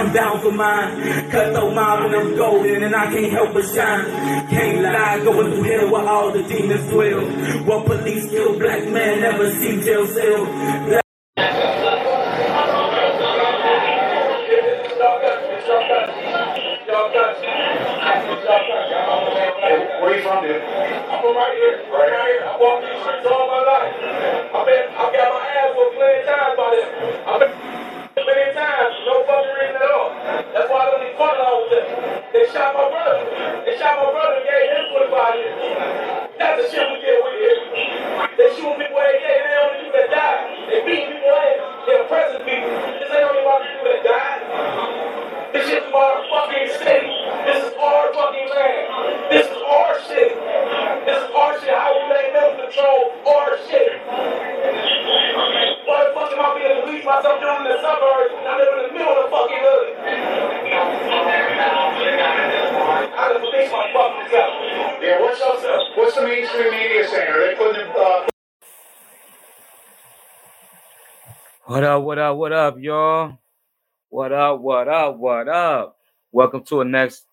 I'm bound for mine. Cut the mob and I'm golden and I can't help but shine. Can't lie, going through hell where all the demons dwell. What police kill, black man never see jail cell. Black Where you from, dude? I'm from right here. Right, here. I walked these streets all my life. I've been, I got my ass whooped playing time by them. shot my brother. They shot my brother and gave his football. That's a shit we Welcome to a next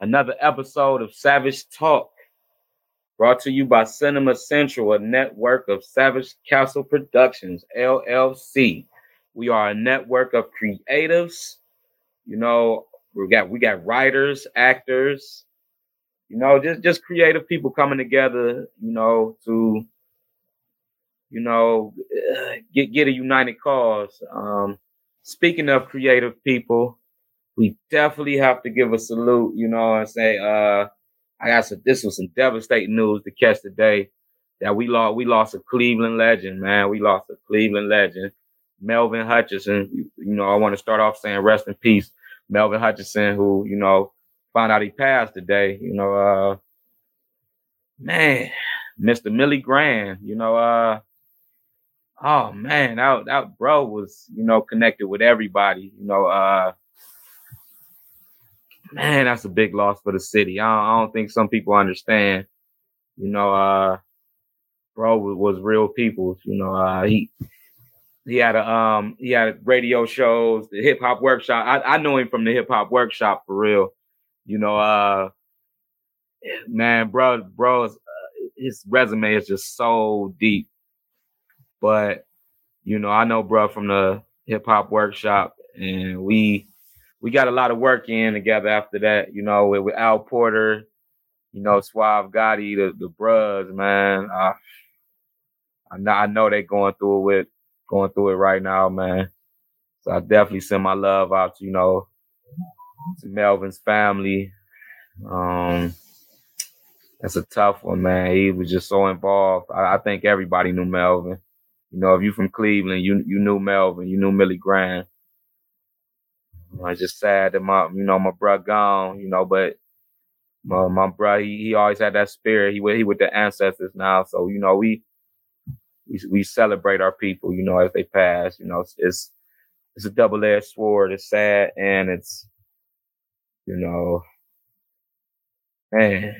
another episode of Savage Talk, brought to you by Cinema Central, a network of Savage Castle Productions LLC. We are a network of creatives. You know, we got we got writers, actors, you know, just just creative people coming together. You know, to you know get get a united cause. Um, speaking of creative people we definitely have to give a salute, you know, and say, uh, I got some, this was some devastating news to catch today that we lost, we lost a Cleveland legend, man. We lost a Cleveland legend, Melvin Hutchinson. You know, I want to start off saying rest in peace, Melvin Hutchinson, who, you know, found out he passed today, you know, uh, man, Mr. Millie Graham, you know, uh, oh man, that, that bro was, you know, connected with everybody, you know, uh, man, that's a big loss for the city. I don't, I don't think some people understand. You know, uh, bro was, was real people. You know, uh, he he had a um he had radio shows, the hip hop workshop. I, I know him from the hip hop workshop for real. You know, uh, man, bro, bro, uh, his resume is just so deep. But you know, I know bro from the hip hop workshop, and we we got a lot of work in together after that, you know, with, with Al Porter, you know, Suave Gotti, the, the bros, man. Uh, I know I know they going through it with going through it right now, man. So I definitely send my love out to, you know, to Melvin's family. Um that's a tough one, man. He was just so involved. I, I think everybody knew Melvin. You know, if you from Cleveland, you you knew Melvin, you knew Millie Graham. I just sad that my, you know, my bro gone, you know, but my, my bro, he, he always had that spirit. He he with the ancestors now. So, you know, we, we, we celebrate our people, you know, as they pass, you know, it's, it's, it's a double edged sword. It's sad and it's, you know, man.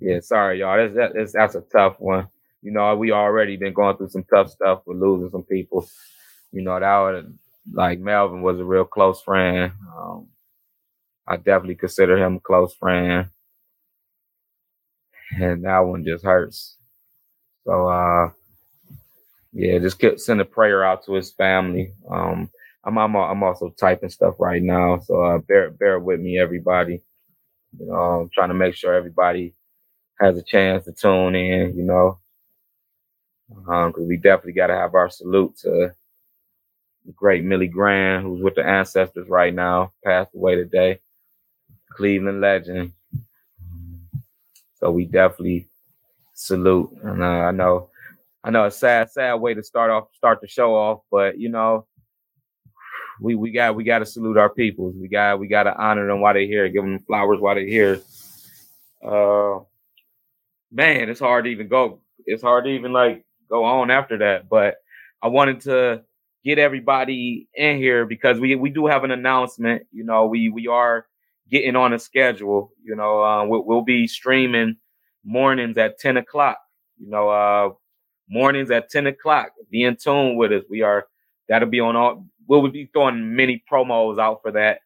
Yeah, sorry, y'all. That's, that, that's, that's a tough one. You know, we already been going through some tough stuff with losing some people. You know, that would like Melvin was a real close friend. Um, I definitely consider him a close friend. And that one just hurts. So uh yeah, just send a prayer out to his family. Um I'm I'm I'm also typing stuff right now, so uh, bear bear with me, everybody. You know, I'm trying to make sure everybody has a chance to tune in. You know, because um, we definitely got to have our salute to the great Millie Graham, who's with the ancestors right now, passed away today. Cleveland legend. So we definitely salute. And uh, I know, I know, a sad, sad way to start off, start the show off, but you know, we we got we got to salute our peoples. We got we got to honor them while they're here, give them flowers while they're here. Uh, man, it's hard to even go. It's hard to even like go on after that. But I wanted to get everybody in here because we we do have an announcement. You know, we we are getting on a schedule. You know, uh, we'll, we'll be streaming mornings at ten o'clock. You know, uh, mornings at ten o'clock. Be in tune with us. We are that'll be on all. We'll be throwing many promos out for that.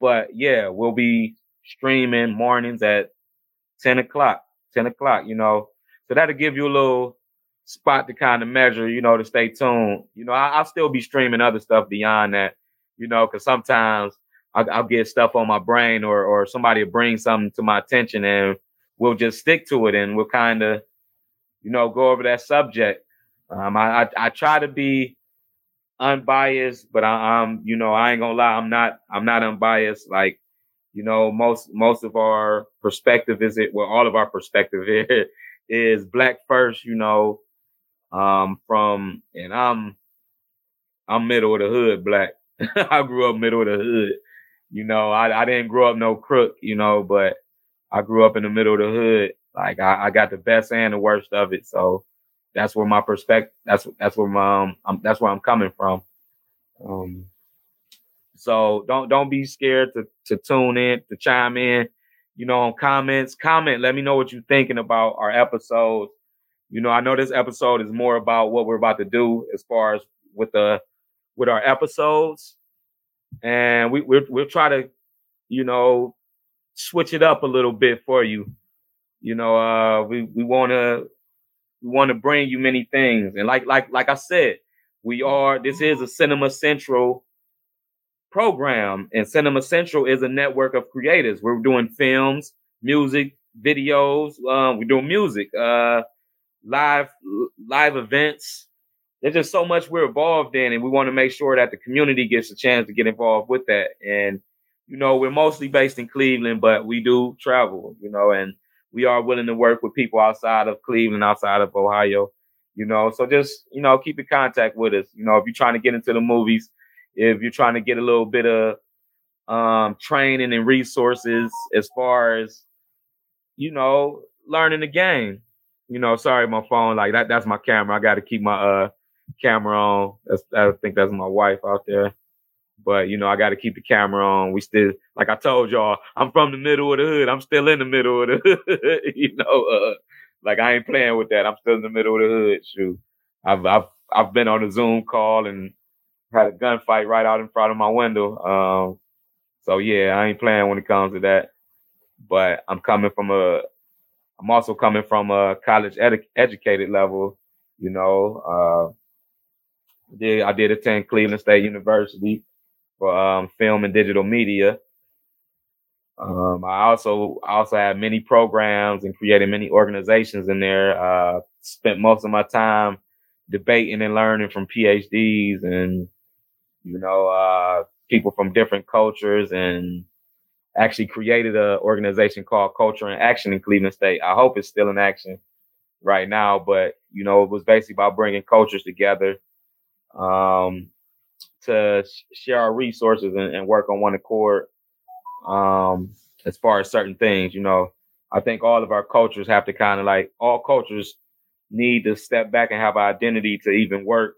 But yeah, we'll be streaming mornings at ten o'clock. Ten o'clock. You know, so that'll give you a little spot to kind of measure, you know, to stay tuned. You know, I, will still be streaming other stuff beyond that, you know, because sometimes I'll, I'll, get stuff on my brain or or somebody will bring something to my attention and we'll just stick to it and we'll kind of, you know, go over that subject. Um, I, I, I try to be unbiased, but I, I'm, you know, I ain't gonna lie, I'm not, I'm not unbiased. Like, you know, most most of our perspective is it, well, all of our perspective is, is black first. You know, um, from and I'm I'm middle of the hood black. I grew up middle of the hood. You know, I, I didn't grow up no crook, you know, but I grew up in the middle of the hood. Like I, I got the best and the worst of it. So that's where my perspective that's that's where my um, I'm, that's where I'm coming from. Um so don't don't be scared to to tune in, to chime in, you know, on comments. Comment, let me know what you're thinking about our episodes. You know, I know this episode is more about what we're about to do as far as with the with our episodes, and we we'll, we'll try to, you know, switch it up a little bit for you. You know, uh, we we want to we want to bring you many things, and like like like I said, we are. This is a Cinema Central program, and Cinema Central is a network of creators. We're doing films, music, videos. Um, we're doing music. Uh, live live events. There's just so much we're involved in, and we want to make sure that the community gets a chance to get involved with that. And you know, we're mostly based in Cleveland, but we do travel. You know, and we are willing to work with people outside of Cleveland, outside of Ohio. You know, so just you know, keep in contact with us. You know, if you're trying to get into the movies, if you're trying to get a little bit of um, training and resources as far as you know learning the game you know, sorry, my phone, like that, that's my camera. I got to keep my, uh, camera on. That's, I think that's my wife out there. But, you know, I got to keep the camera on. We still, like I told y'all, I'm from the middle of the hood. I'm still in the middle of the hood. you know, uh, like I ain't playing with that. I'm still in the middle of the hood. Shoot. I've, I've, I've been on a Zoom call and had a gunfight right out in front of my window. Um, so yeah, I ain't playing when it comes to that. But I'm coming from a I'm also coming from a college edu- educated level. You know, uh, did I did attend Cleveland State University for um, film and digital media. Um, I also also had many programs and created many organizations in there. Uh, spent most of my time debating and learning from PhDs and you know uh, people from different cultures and actually created an organization called Culture in Action in Cleveland State. I hope it's still in action right now, but you know, it was basically about bringing cultures together um, to share our resources and, and, work on one accord um, as far as certain things. You know, I think all of our cultures have to kind of like all cultures need to step back and have an identity to even work,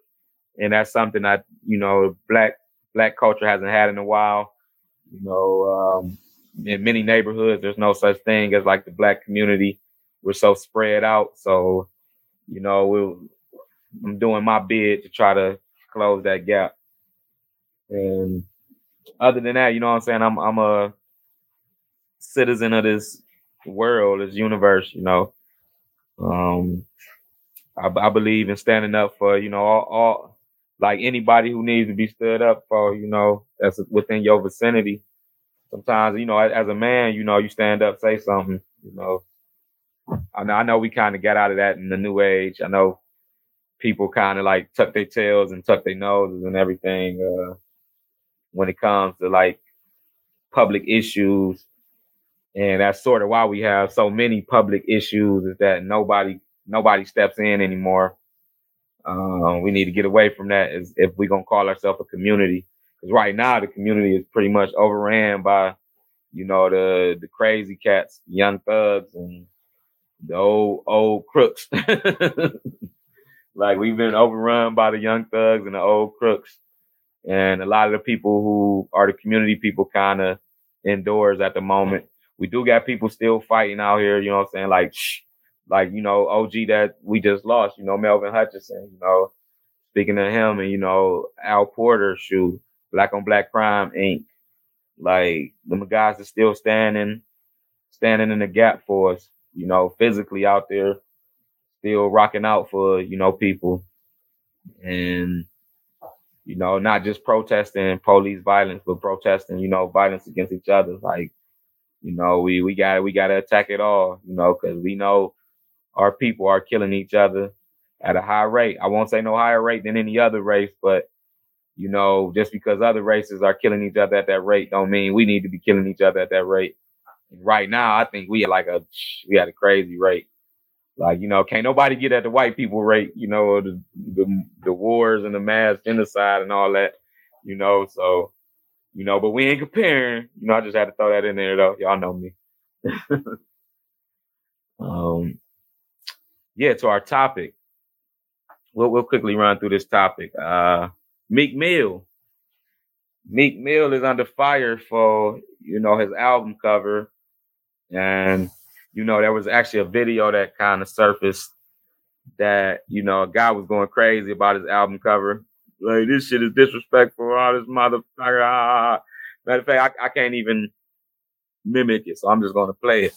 and that's something that you know black black culture hasn't had in a while. You know, um, in many neighborhoods, there's no such thing as like the black community. We're so spread out. So, you know, we'll, I'm doing my bid to try to close that gap. And other than that, you know what I'm saying? I'm I'm a citizen of this world, this universe, you know. Um I, I believe in standing up for, you know, all, all like anybody who needs to be stood up for, you know, that's within your vicinity sometimes, you know, as a man, you know, you stand up, say something, you know. I know, I know we kind of got out of that in the new age. I know people kind of like tuck their tails and tuck their noses and everything uh, when it comes to like public issues. And that's sort of why we have so many public issues is that nobody nobody steps in anymore. Um, we need to get away from that if we're gonna call ourselves a community. Because right now the community is pretty much overran by, you know, the the crazy cats, young thugs, and the old old crooks. like we've been overrun by the young thugs and the old crooks, and a lot of the people who are the community people kind of indoors at the moment. We do got people still fighting out here. You know what I'm saying? Like, shh, like you know, OG that we just lost. You know, Melvin Hutchinson. You know, speaking of him, and you know, Al Porter, shoe, Black on Black Crime Inc. Like them guys are still standing, standing in the gap for us you know, physically out there, still rocking out for, you know, people. And, you know, not just protesting police violence, but protesting, you know, violence against each other. Like, you know, we, we got we gotta attack it all, you know, because we know our people are killing each other at a high rate. I won't say no higher rate than any other race, but you know, just because other races are killing each other at that rate don't mean we need to be killing each other at that rate right now, I think we had like a we had a crazy rate. Like you know, can't nobody get at the white people rate. You know, the the, the wars and the mass genocide and all that. You know, so you know, but we ain't comparing. You know, I just had to throw that in there though. Y'all know me. um, yeah. To our topic, we'll we'll quickly run through this topic. Uh, Meek Mill. Meek Mill is under fire for you know his album cover and, you know, there was actually a video that kind of surfaced that, you know, a guy was going crazy about his album cover. Like, this shit is disrespectful. All this motherfucker. Ah. Matter of fact, I, I can't even mimic it, so I'm just going to play it.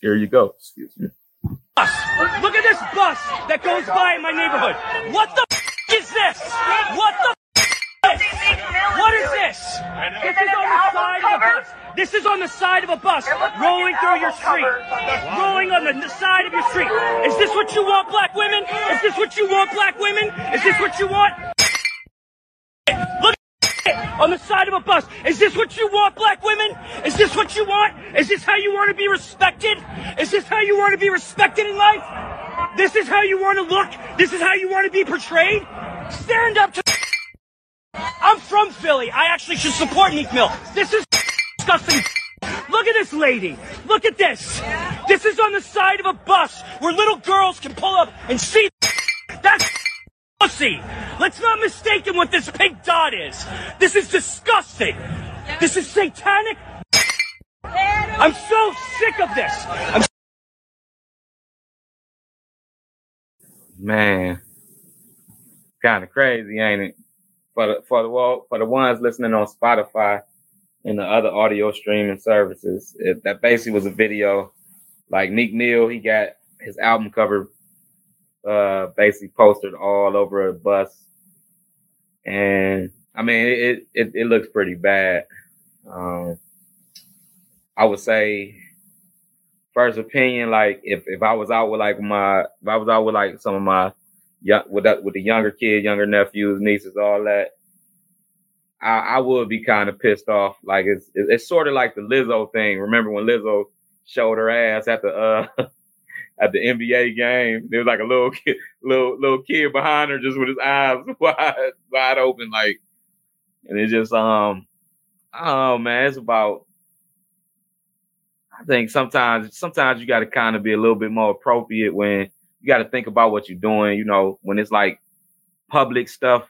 Here you go. Excuse me. Look at this bus that goes by in my neighborhood. What the this? What the f- is this? What is this? This is on the side of a bus. This is on the side of a bus rolling through your street. Rolling on the side of your street. Is this what you want, black women? Is this what you want, black women? Is this what you want? Look on the side of a bus. Is this what you want, black women? Is this what you want? Is this how you want to be respected? Is this how you want to be respected in life? This is how you want to look? This is how you want to be portrayed? Stand up to I'm from Philly. I actually should support Meek Mill. This is disgusting. Look at this lady. Look at this. This is on the side of a bus where little girls can pull up and see. That's pussy. Let's not mistake him what this pink dot is. This is disgusting. This is satanic. I'm so sick of this. I'm Man, kind of crazy, ain't it? For the for the for the ones listening on Spotify, and the other audio streaming services. It, that basically was a video. Like Meek Mill, he got his album cover uh basically posted all over a bus. And I mean it it, it looks pretty bad. Um I would say first opinion, like if, if I was out with like my if I was out with like some of my young with that with the younger kids, younger nephews, nieces, all that, I, I would be kind of pissed off. Like it's it's sort of like the Lizzo thing. Remember when Lizzo showed her ass at the uh at the NBA game? There was like a little kid, little little kid behind her, just with his eyes wide wide open, like, and it just um, oh man, it's about. I think sometimes sometimes you got to kind of be a little bit more appropriate when you got to think about what you're doing. You know, when it's like public stuff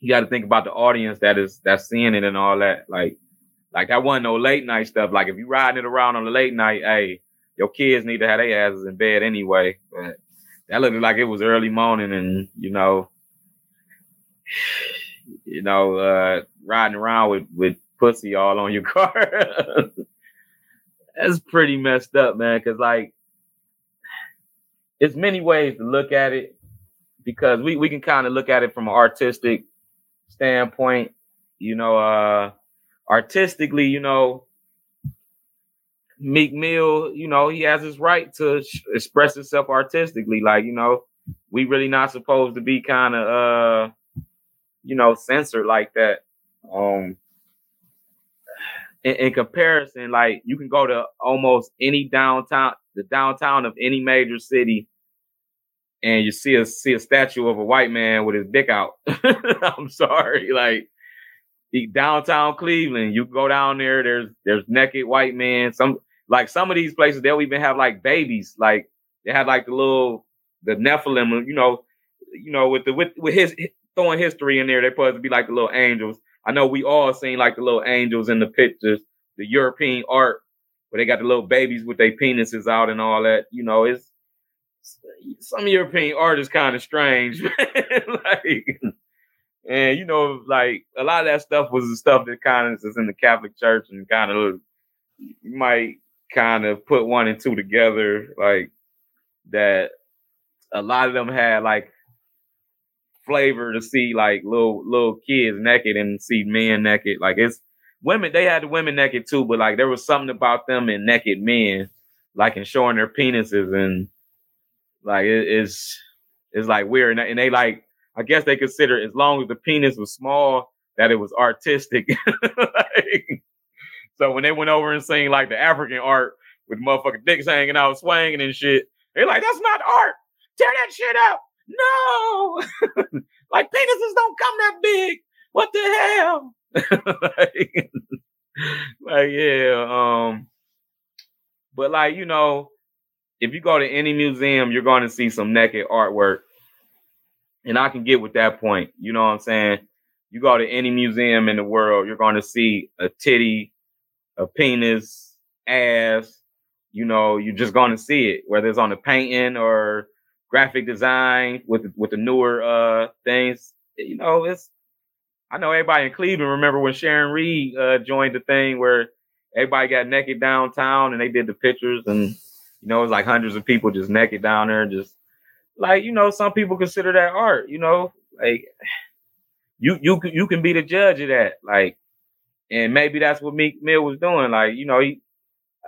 you got to think about the audience that is that's seeing it and all that. Like, like that wasn't no late night stuff. Like if you riding it around on the late night, hey, your kids need to have their asses in bed anyway. But that looked like it was early morning, and you know, you know, uh, riding around with with pussy all on your car. That's pretty messed up, man. Cause like, it's many ways to look at it because we, we can kind of look at it from an artistic standpoint, you know, uh, artistically, you know, Meek Mill, you know, he has his right to sh- express himself artistically. Like, you know, we really not supposed to be kind of uh you know censored like that. Um in, in comparison, like you can go to almost any downtown the downtown of any major city and you see a see a statue of a white man with his dick out. I'm sorry, like downtown Cleveland, you go down there. There's there's naked white men. Some like some of these places they'll even have like babies. Like they had like the little the Nephilim, you know, you know, with the with with his throwing history in there. They're supposed to be like the little angels. I know we all seen like the little angels in the pictures, the European art where they got the little babies with their penises out and all that. You know, it's some European art is kind of strange, like, and you know, like a lot of that stuff was the stuff that kind of is in the Catholic Church, and kind of you might kind of put one and two together, like that. A lot of them had like flavor to see like little little kids naked and see men naked. Like it's women, they had the women naked too, but like there was something about them and naked men, like and showing their penises and like it is, it's like weird, and they like I guess they consider as long as the penis was small that it was artistic. like, so when they went over and seen like the African art with motherfucking dicks hanging out, swinging and shit, they're like, "That's not art. Tear that shit up." No, like penises don't come that big. What the hell? like, like, yeah, um, but like you know, if you go to any museum, you're going to see some naked artwork. And I can get with that point. You know what I'm saying? You go to any museum in the world, you're going to see a titty, a penis, ass. You know, you're just going to see it, whether it's on the painting or graphic design with with the newer uh things. You know, it's. I know everybody in Cleveland remember when Sharon Reed uh, joined the thing where everybody got naked downtown and they did the pictures and you know, it's like hundreds of people just naked down there, just like you know, some people consider that art. You know, like you you you can be the judge of that. Like, and maybe that's what Meek Mill was doing. Like, you know, he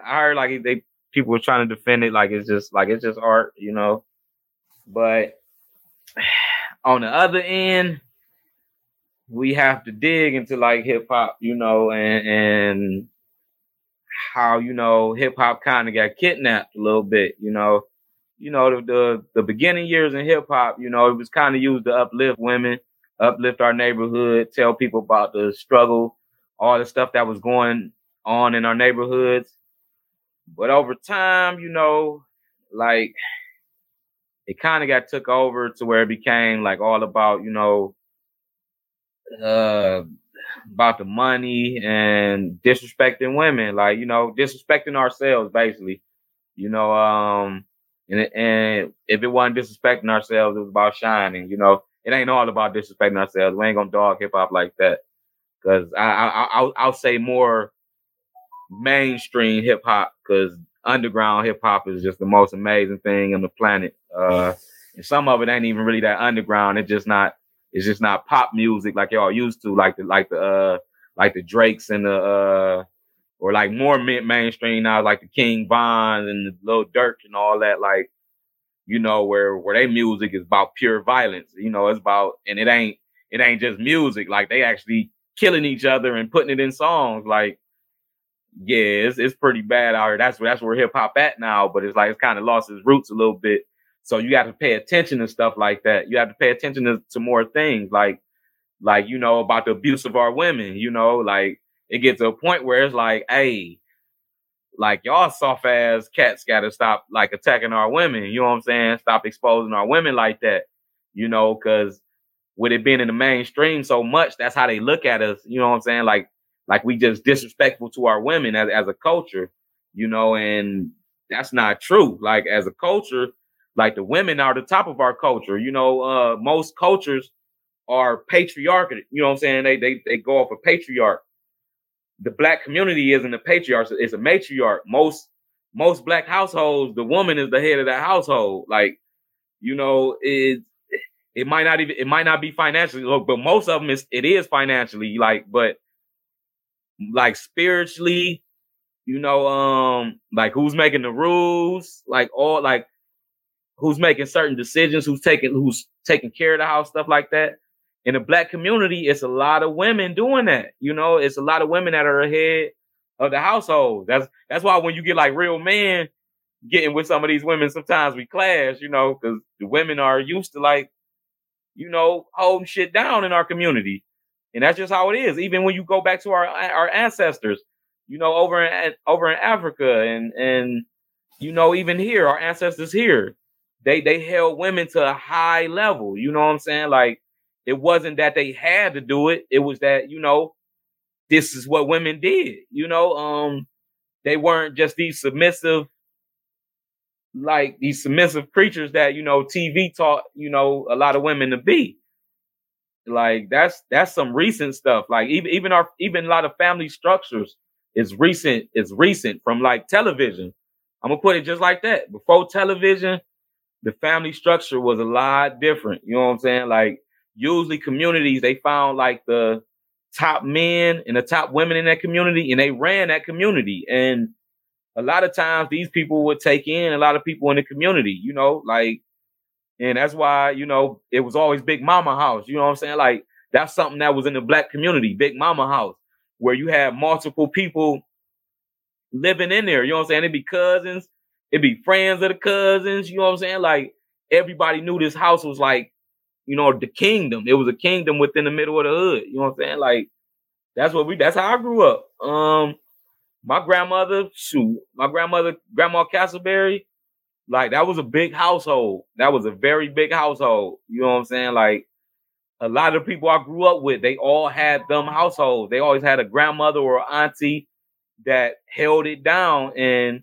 I heard like they people were trying to defend it like it's just like it's just art, you know. But on the other end, we have to dig into like hip hop, you know, and and how you know hip hop kind of got kidnapped a little bit. You know, you know the the, the beginning years in hip hop, you know, it was kind of used to uplift women, uplift our neighborhood, tell people about the struggle, all the stuff that was going on in our neighborhoods. But over time, you know, like it kind of got took over to where it became like all about, you know, uh about the money and disrespecting women, like you know, disrespecting ourselves, basically. You know, um, and and if it wasn't disrespecting ourselves, it was about shining. You know, it ain't all about disrespecting ourselves. We ain't gonna dog hip hop like that, because I, I I'll, I'll say more mainstream hip hop, because underground hip hop is just the most amazing thing on the planet. Uh, and some of it ain't even really that underground. It's just not it's just not pop music like y'all used to, like the like the uh like the Drakes and the uh or like more mid mainstream now, like the King Von and the Lil Durk and all that. Like you know where where they music is about pure violence. You know, it's about and it ain't it ain't just music. Like they actually killing each other and putting it in songs. Like yeah, it's it's pretty bad out here. That's that's where hip hop at now. But it's like it's kind of lost its roots a little bit. So you got to pay attention to stuff like that. You have to pay attention to, to more things like, like, you know, about the abuse of our women, you know, like it gets to a point where it's like, hey, like y'all soft ass cats got to stop like attacking our women. You know what I'm saying? Stop exposing our women like that, you know, because with it being in the mainstream so much, that's how they look at us. You know what I'm saying? Like, like we just disrespectful to our women as, as a culture, you know, and that's not true. Like as a culture, like the women are the top of our culture. You know, uh, most cultures are patriarchal. You know what I'm saying? They they they go off a patriarch. The black community isn't a patriarch; it's a matriarch. Most most black households, the woman is the head of that household. Like, you know, it it might not even it might not be financially, but most of them is it is financially. Like, but like spiritually, you know, um, like who's making the rules, like all like who's making certain decisions, who's taking who's taking care of the house, stuff like that. In the black community, it's a lot of women doing that. You know, it's a lot of women that are ahead of the household. That's that's why when you get like real men getting with some of these women, sometimes we clash, you know, because the women are used to like, you know, holding shit down in our community. And that's just how it is. Even when you go back to our our ancestors, you know, over in over in Africa and and you know, even here, our ancestors here, they they held women to a high level. You know what I'm saying? Like it wasn't that they had to do it. It was that, you know, this is what women did. You know, um, they weren't just these submissive, like these submissive creatures that, you know, TV taught, you know, a lot of women to be. Like that's that's some recent stuff. Like even even our even a lot of family structures is recent, is recent from like television. I'm gonna put it just like that. Before television, the family structure was a lot different. You know what I'm saying? Like usually communities, they found like the top men and the top women in that community and they ran that community. And a lot of times these people would take in a lot of people in the community, you know, like, and that's why, you know, it was always Big Mama House. You know what I'm saying? Like, that's something that was in the black community, Big Mama House, where you had multiple people living in there. You know what I'm saying? It'd be cousins, it'd be friends of the cousins. You know what I'm saying? Like, everybody knew this house was like you know, the kingdom. It was a kingdom within the middle of the hood. You know what I'm saying? Like that's what we that's how I grew up. Um my grandmother, shoot, my grandmother, Grandma Castleberry, like that was a big household. That was a very big household. You know what I'm saying? Like a lot of people I grew up with, they all had them households. They always had a grandmother or auntie that held it down. And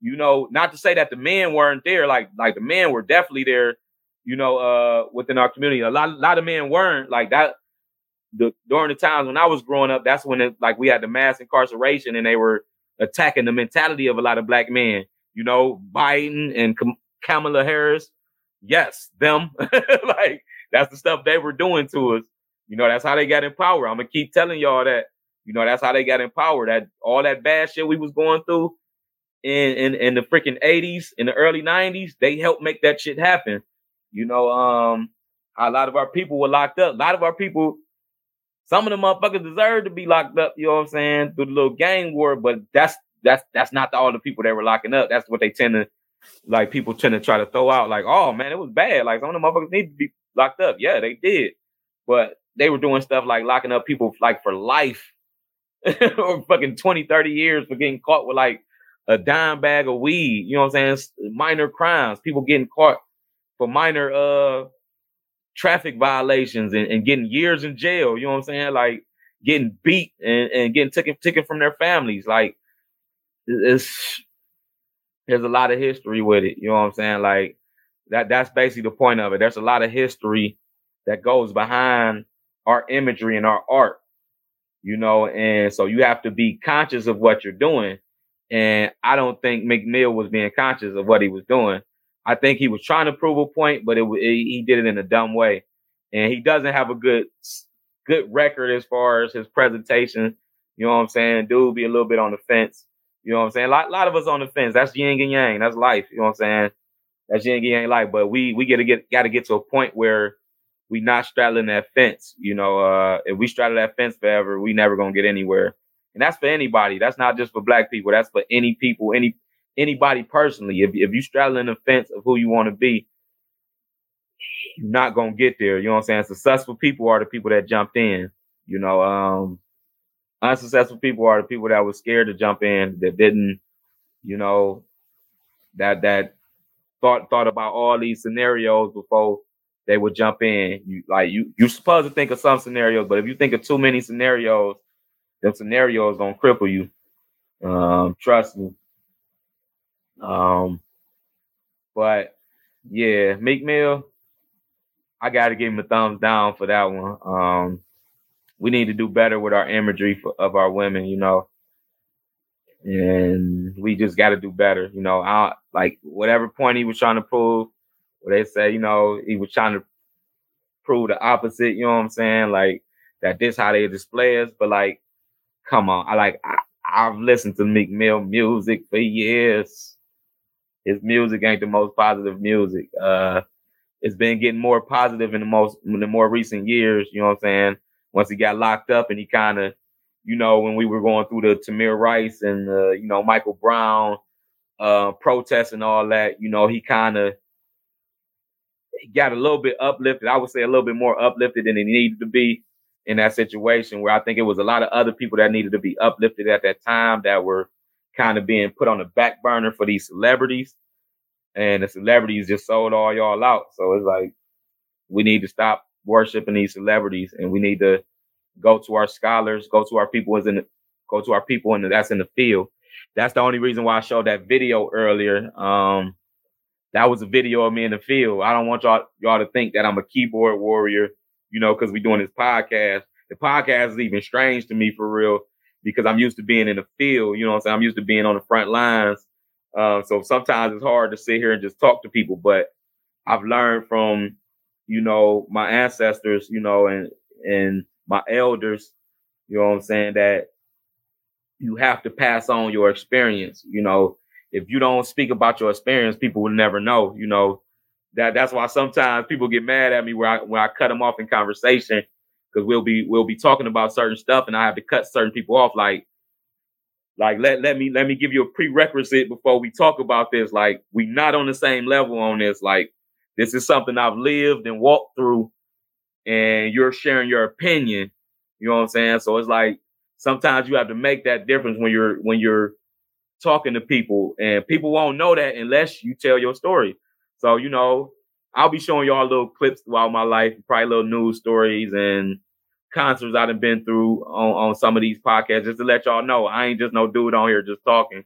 you know, not to say that the men weren't there, like like the men were definitely there you know, uh, within our community. A lot, a lot of men weren't like that. The during the times when I was growing up, that's when it, like we had the mass incarceration and they were attacking the mentality of a lot of black men. You know, Biden and Kamala Harris. Yes, them. like that's the stuff they were doing to us. You know, that's how they got in power. I'm gonna keep telling y'all that. You know, that's how they got in power. That all that bad shit we was going through in in, in the freaking 80s, in the early 90s, they helped make that shit happen. You know, um, a lot of our people were locked up. A lot of our people, some of the motherfuckers deserve to be locked up. You know what I'm saying? Through the little gang war, but that's that's that's not all the people that were locking up. That's what they tend to like. People tend to try to throw out like, oh man, it was bad. Like some of the motherfuckers need to be locked up. Yeah, they did, but they were doing stuff like locking up people like for life or fucking 20, 30 years for getting caught with like a dime bag of weed. You know what I'm saying? Minor crimes, people getting caught for minor uh traffic violations and, and getting years in jail. You know what I'm saying? Like getting beat and, and getting taken taken from their families. Like it's there's a lot of history with it. You know what I'm saying? Like that that's basically the point of it. There's a lot of history that goes behind our imagery and our art. You know, and so you have to be conscious of what you're doing. And I don't think Mill was being conscious of what he was doing. I think he was trying to prove a point, but it, it, he did it in a dumb way, and he doesn't have a good good record as far as his presentation. You know what I'm saying? Dude, be a little bit on the fence. You know what I'm saying? A lot, lot of us on the fence. That's yin and yang. That's life. You know what I'm saying? That's yin and yang life. But we we gotta get got to get to a point where we not straddling that fence. You know, uh, if we straddle that fence forever, we never gonna get anywhere. And that's for anybody. That's not just for black people. That's for any people, any anybody personally. If if you straddling the fence of who you want to be, you're not gonna get there. You know what I'm saying? Successful people are the people that jumped in. You know, um, unsuccessful people are the people that were scared to jump in, that didn't, you know, that that thought thought about all these scenarios before they would jump in. You like you you're supposed to think of some scenarios, but if you think of too many scenarios, them scenarios gonna cripple you. Um, trust me. Um, but yeah, Meek Mill, I got to give him a thumbs down for that one. Um, we need to do better with our imagery for, of our women, you know, and we just got to do better, you know. I like whatever point he was trying to prove, where they say, you know, he was trying to prove the opposite. You know what I'm saying? Like that this how they display us, but like, come on, I like I, I've listened to Meek Mill music for years his music ain't the most positive music. Uh, it's been getting more positive in the most in the more recent years. You know what I'm saying? Once he got locked up and he kind of, you know, when we were going through the Tamir Rice and uh, you know Michael Brown uh, protests and all that, you know, he kind of got a little bit uplifted. I would say a little bit more uplifted than he needed to be in that situation. Where I think it was a lot of other people that needed to be uplifted at that time that were kind of being put on the back burner for these celebrities. And the celebrities just sold all y'all out. So it's like we need to stop worshiping these celebrities and we need to go to our scholars, go to our people in the go to our people and that's in the field. That's the only reason why I showed that video earlier. Um, that was a video of me in the field. I don't want y'all y'all to think that I'm a keyboard warrior, you know, because we're doing this podcast. The podcast is even strange to me for real because I'm used to being in the field. You know I'm saying? I'm used to being on the front lines. Uh, so sometimes it's hard to sit here and just talk to people. But I've learned from, you know, my ancestors, you know, and and my elders, you know I'm saying, that you have to pass on your experience. You know, if you don't speak about your experience, people will never know. You know, that that's why sometimes people get mad at me where I when I cut them off in conversation because we'll be we'll be talking about certain stuff and I have to cut certain people off. Like, like let let me let me give you a prerequisite before we talk about this. Like, we not on the same level on this. Like, this is something I've lived and walked through, and you're sharing your opinion. You know what I'm saying? So it's like sometimes you have to make that difference when you're when you're talking to people, and people won't know that unless you tell your story. So you know, I'll be showing y'all little clips throughout my life, probably little news stories and concerts I've been through on, on some of these podcasts, just to let y'all know I ain't just no dude on here just talking.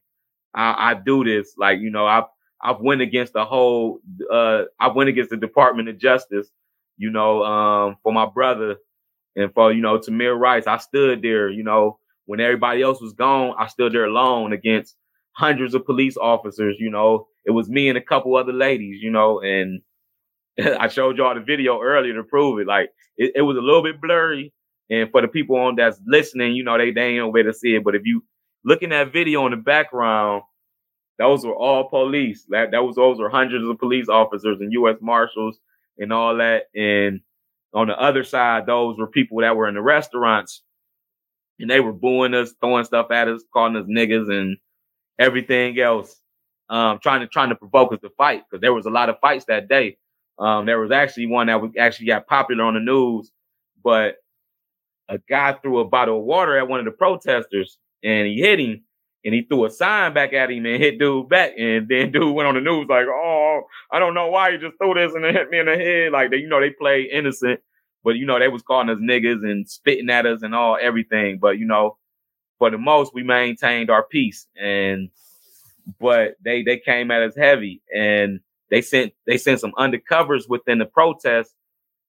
I, I do this like you know I've I've went against the whole uh I went against the Department of Justice, you know, um for my brother and for you know Tamir Rice. I stood there, you know, when everybody else was gone, I stood there alone against hundreds of police officers. You know, it was me and a couple other ladies, you know, and I showed y'all the video earlier to prove it. Like it, it, was a little bit blurry, and for the people on that's listening, you know, they they ain't no way to see it. But if you looking at video in the background, those were all police. That that was those were hundreds of police officers and U.S. Marshals and all that. And on the other side, those were people that were in the restaurants, and they were booing us, throwing stuff at us, calling us niggas and everything else, um, trying to trying to provoke us to fight because there was a lot of fights that day. Um, there was actually one that was actually got popular on the news, but a guy threw a bottle of water at one of the protesters and he hit him and he threw a sign back at him and hit dude back. And then dude went on the news like, oh, I don't know why he just threw this and it hit me in the head. Like they, you know, they play innocent, but you know, they was calling us niggas and spitting at us and all everything. But you know, for the most, we maintained our peace. And but they they came at us heavy and they sent they sent some undercovers within the protest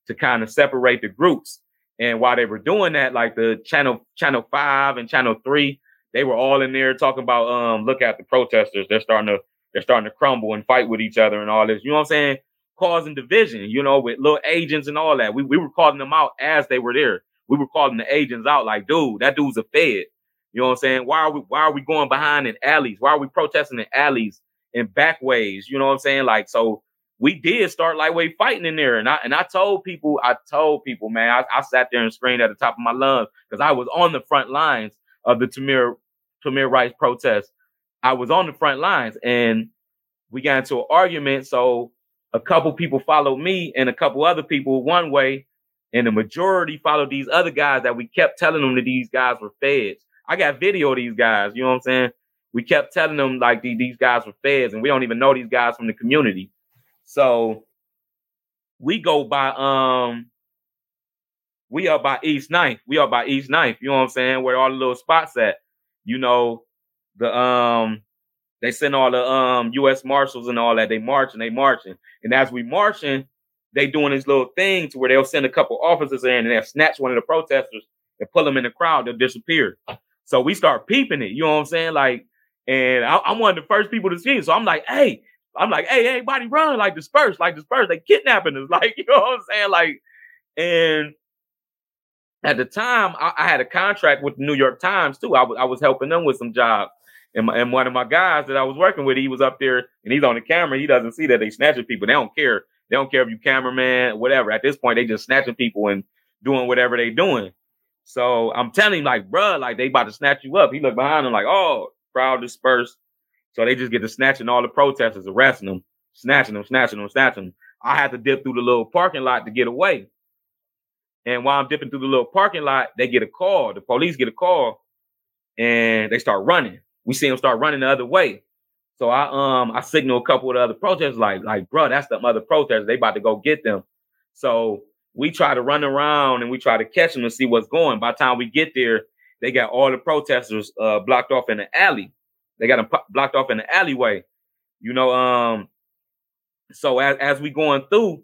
to kind of separate the groups. And while they were doing that, like the channel channel five and channel three, they were all in there talking about um look at the protesters. They're starting to they're starting to crumble and fight with each other and all this. You know what I'm saying? Causing division, you know, with little agents and all that. We we were calling them out as they were there. We were calling the agents out like, dude, that dude's a fed. You know what I'm saying? Why are we why are we going behind in alleys? Why are we protesting in alleys and back ways. You know what I'm saying? Like, so we did start lightweight fighting in there. And I and I told people, I told people, man, I, I sat there and screamed at the top of my lungs because I was on the front lines of the Tamir Tamir Rice protest. I was on the front lines and we got into an argument. So a couple people followed me and a couple other people one way, and the majority followed these other guys that we kept telling them that these guys were feds. I got video of these guys, you know what I'm saying? we kept telling them like the, these guys were feds, and we don't even know these guys from the community. So we go by um we are by East Ninth. We are by East Ninth. You know what I'm saying? Where all the little spots at. You know, the um they send all the um US Marshals and all that. They marching, they marching. And as we marching, they doing this little thing to where they'll send a couple officers in and they'll snatch one of the protesters and pull them in the crowd, they'll disappear. So we start peeping it. You know what I'm saying? Like and I, am one of the first people to see it. So I'm like, hey, I'm like, hey, everybody run, like disperse, like disperse. They kidnapping us, like, you know what I'm saying? Like, and at the time, I, I had a contract with the New York Times too. I, w- I was helping them with some jobs. And, my, and one of my guys that I was working with, he was up there and he's on the camera. He doesn't see that they snatching people. They don't care. They don't care if you cameraman, whatever. At this point, they just snatching people and doing whatever they doing. So I'm telling him, like, bruh, like they about to snatch you up. He looked behind him like, oh, crowd dispersed. So they just get to snatching all the protesters, arresting them, snatching them, snatching them, snatching them. I had to dip through the little parking lot to get away. And while I'm dipping through the little parking lot, they get a call. The police get a call and they start running. We see them start running the other way. So I um I signal a couple of the other protesters like like bro, that's the other protesters. They about to go get them. So we try to run around and we try to catch them and see what's going. By the time we get there, they got all the protesters uh, blocked off in the alley. They got them blocked off in the alleyway. You know, um, so as as we going through,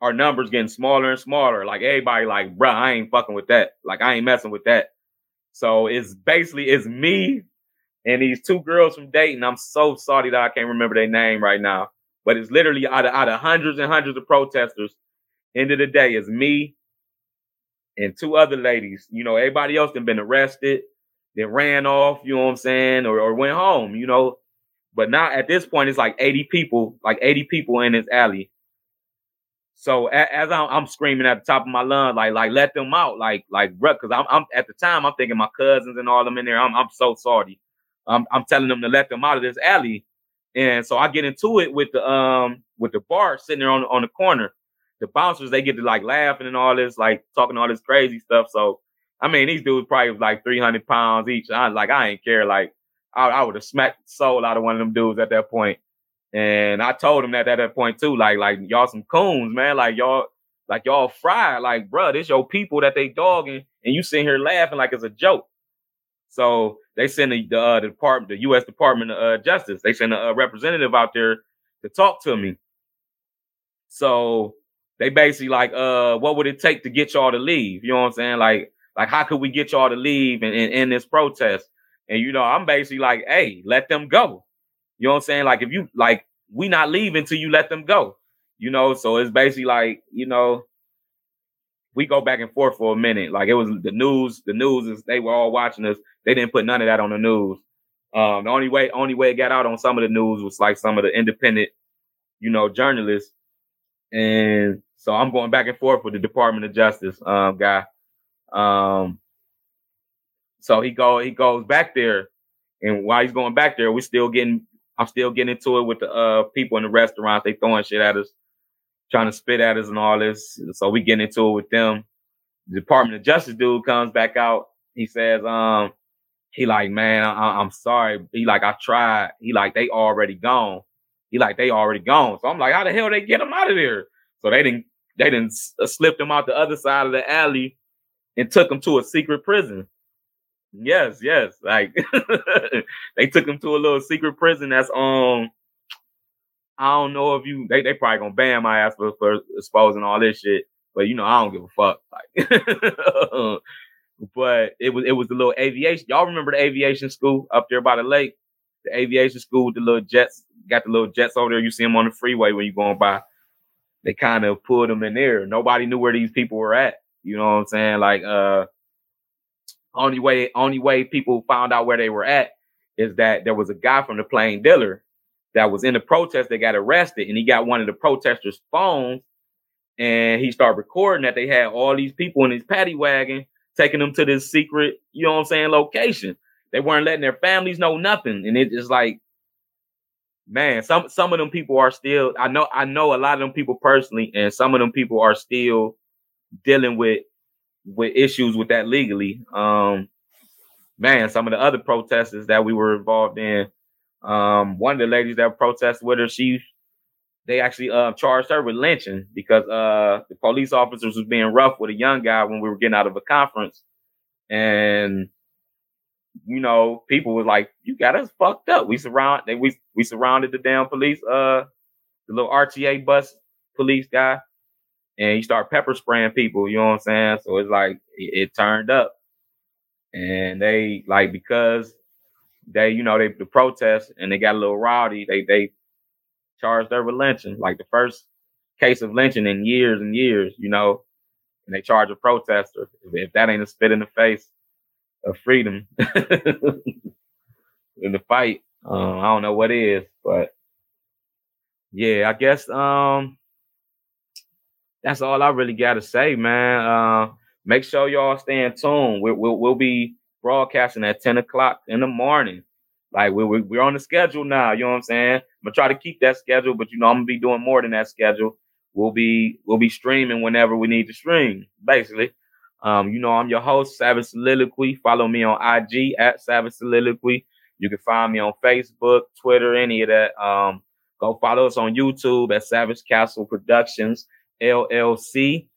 our numbers getting smaller and smaller. Like everybody, like, bro, I ain't fucking with that. Like I ain't messing with that. So it's basically it's me and these two girls from Dayton. I'm so sorry that I can't remember their name right now. But it's literally out of out of hundreds and hundreds of protesters. End of the day is me and two other ladies. You know, everybody else have been arrested, then ran off, you know what I'm saying, or, or went home, you know. But now at this point, it's like 80 people, like 80 people in this alley. So as I'm, screaming at the top of my lungs, like, like let them out, like, like, because I'm, I'm at the time I'm thinking my cousins and all them in there. I'm, I'm so sorry. I'm, I'm telling them to let them out of this alley, and so I get into it with the um with the bar sitting there on on the corner. The bouncers they get to like laughing and all this, like talking all this crazy stuff. So I mean, these dudes probably like 300 pounds each. I like I ain't care. Like I, I would have smacked the soul out of one of them dudes at that point. And I told him that at that point too, like, like y'all some coons, man. Like y'all, like y'all fried. Like, bro, this your people that they dogging, and you sitting here laughing like it's a joke. So they send the, uh, the department, the U.S. Department of uh, Justice. They send a, a representative out there to talk to me. So they basically like, uh, what would it take to get y'all to leave? You know what I'm saying? Like, like how could we get y'all to leave in, in, this protest? And you know, I'm basically like, hey, let them go. You know what I'm saying? Like if you like, we not leaving until you let them go. You know, so it's basically like, you know, we go back and forth for a minute. Like it was the news, the news is they were all watching us. They didn't put none of that on the news. Um, the only way, only way it got out on some of the news was like some of the independent, you know, journalists. And so I'm going back and forth with the Department of Justice um, guy. Um, so he go he goes back there, and while he's going back there, we're still getting I'm still getting into it with the uh, people in the restaurants. They throwing shit at us, trying to spit at us and all this. So we getting into it with them. The Department of Justice dude comes back out. He says, um, he like, man, I, am sorry. He like, I tried. He like, they already gone. He like, they already gone. So I'm like, how the hell they get them out of there? So they didn't, they didn't uh, slip them out the other side of the alley and took them to a secret prison. Yes, yes. Like they took him to a little secret prison that's um I don't know if you they they probably gonna ban my ass for, for exposing all this shit. But you know, I don't give a fuck. Like but it was it was the little aviation. Y'all remember the aviation school up there by the lake? The aviation school with the little jets, got the little jets over there. You see them on the freeway when you're going by. They kind of pulled them in there. Nobody knew where these people were at. You know what I'm saying? Like uh only way, only way people found out where they were at is that there was a guy from the Plain Dealer that was in the protest that got arrested, and he got one of the protesters' phones, and he started recording that they had all these people in his paddy wagon taking them to this secret, you know what I'm saying, location. They weren't letting their families know nothing, and it's just like, man, some some of them people are still. I know I know a lot of them people personally, and some of them people are still dealing with with issues with that legally. Um, man, some of the other protesters that we were involved in, um, one of the ladies that protested with her, she they actually uh, charged her with lynching because uh, the police officers was being rough with a young guy when we were getting out of a conference, and you know, people were like, "You got us fucked up." We surround they we we surrounded the damn police, uh, the little RTA bus police guy, and he started pepper spraying people, you know what I'm saying? So it's like it, it turned up. And they like because they, you know, they the protest and they got a little rowdy, they they charged her with lynching, like the first case of lynching in years and years, you know, and they charge a protester. If, if that ain't a spit in the face of freedom. in the fight. Um, I don't know what is, but yeah, I guess um that's all I really got to say, man. Uh, make sure y'all stay in tune. We'll, we'll, we'll be broadcasting at 10 o'clock in the morning. Like we're, we're on the schedule now. You know what I'm saying? I'm gonna try to keep that schedule, but you know I'm gonna be doing more than that schedule. We'll be we'll be streaming whenever we need to stream, basically. Um, you know I'm your host, Savage Soliloquy. Follow me on IG at Savage Soliloquy. You can find me on Facebook, Twitter, any of that. Um, go follow us on YouTube at Savage Castle Productions LLC.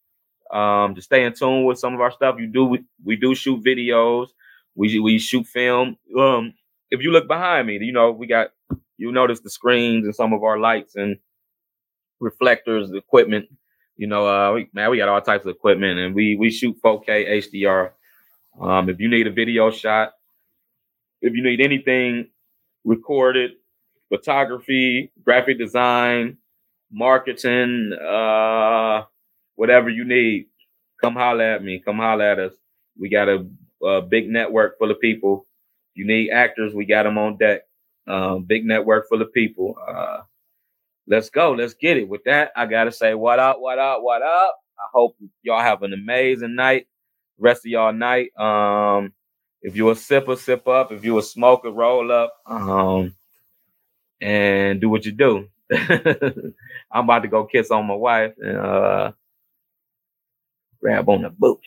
Um, to stay in tune with some of our stuff, you do we, we do shoot videos. We we shoot film. Um, if you look behind me, you know, we got you notice the screens and some of our lights and reflectors, equipment. You know, uh, we, man, we got all types of equipment, and we we shoot 4K HDR. Um, if you need a video shot, if you need anything recorded, photography, graphic design, marketing, uh, whatever you need, come holler at me. Come holler at us. We got a, a big network full of people you need actors, we got them on deck. Um, big network full of people. Uh, let's go. Let's get it. With that, I gotta say, what up, what up, what up? I hope y'all have an amazing night. Rest of y'all night. Um, if you a sipper, sip up. If you a smoker, roll up. Um, and do what you do. I'm about to go kiss on my wife and uh grab on the boot.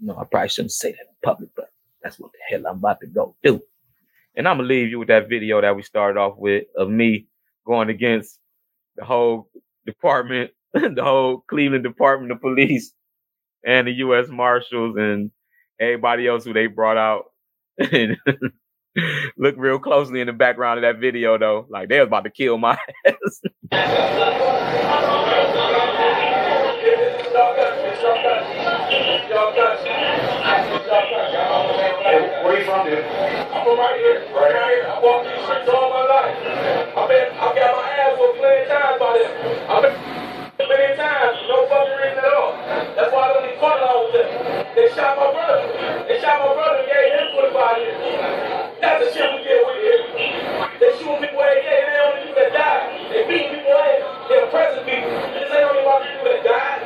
Know, I probably shouldn't say that in public, but that's what the hell I'm about to go do. And I'm gonna leave you with that video that we started off with of me going against the whole department, the whole Cleveland Department of Police and the U.S. Marshals and everybody else who they brought out. Look real closely in the background of that video though, like they was about to kill my ass. From right here. Right, here. I walked these streets all my life. I've been, I've got my ass whooped plenty times by them. I've been many times, no fucking reason at all. That's why I don't need fun all with them. They shot my brother. They shot my brother and gave him 45 years. That's the shit we get with here. They shooting people every day and they only people that die. They beating people ass. They oppressing people. This ain't only about people that die.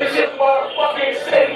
This is our fucking city.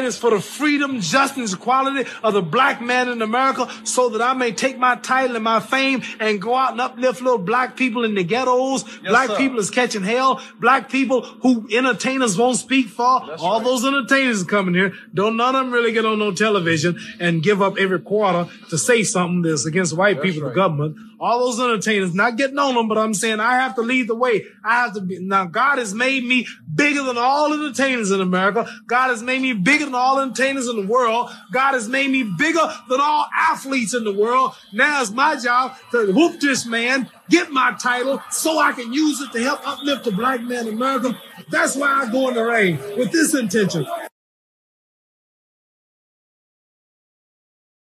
Fight is for the freedom, justice, equality of the black man in America so that I may take my title and my fame and go out and uplift little black people in the ghettos. black sir. people is catching hell. Black people who entertainers won't speak for. All right. those entertainers coming here. Don't none of them really get on no television and give up every quarter to say something that's against white people, the government. All those entertainers, not getting on them, but I'm saying I have to lead the way. I have to be, now God has made me bigger than all entertainers in America. God has made me bigger than all entertainers in the world. God has made me bigger than all athletes in the world. Now it's my job to whoop this man, get my title so I can use it to help uplift the black man in America. That's why I go in the ring with this intention.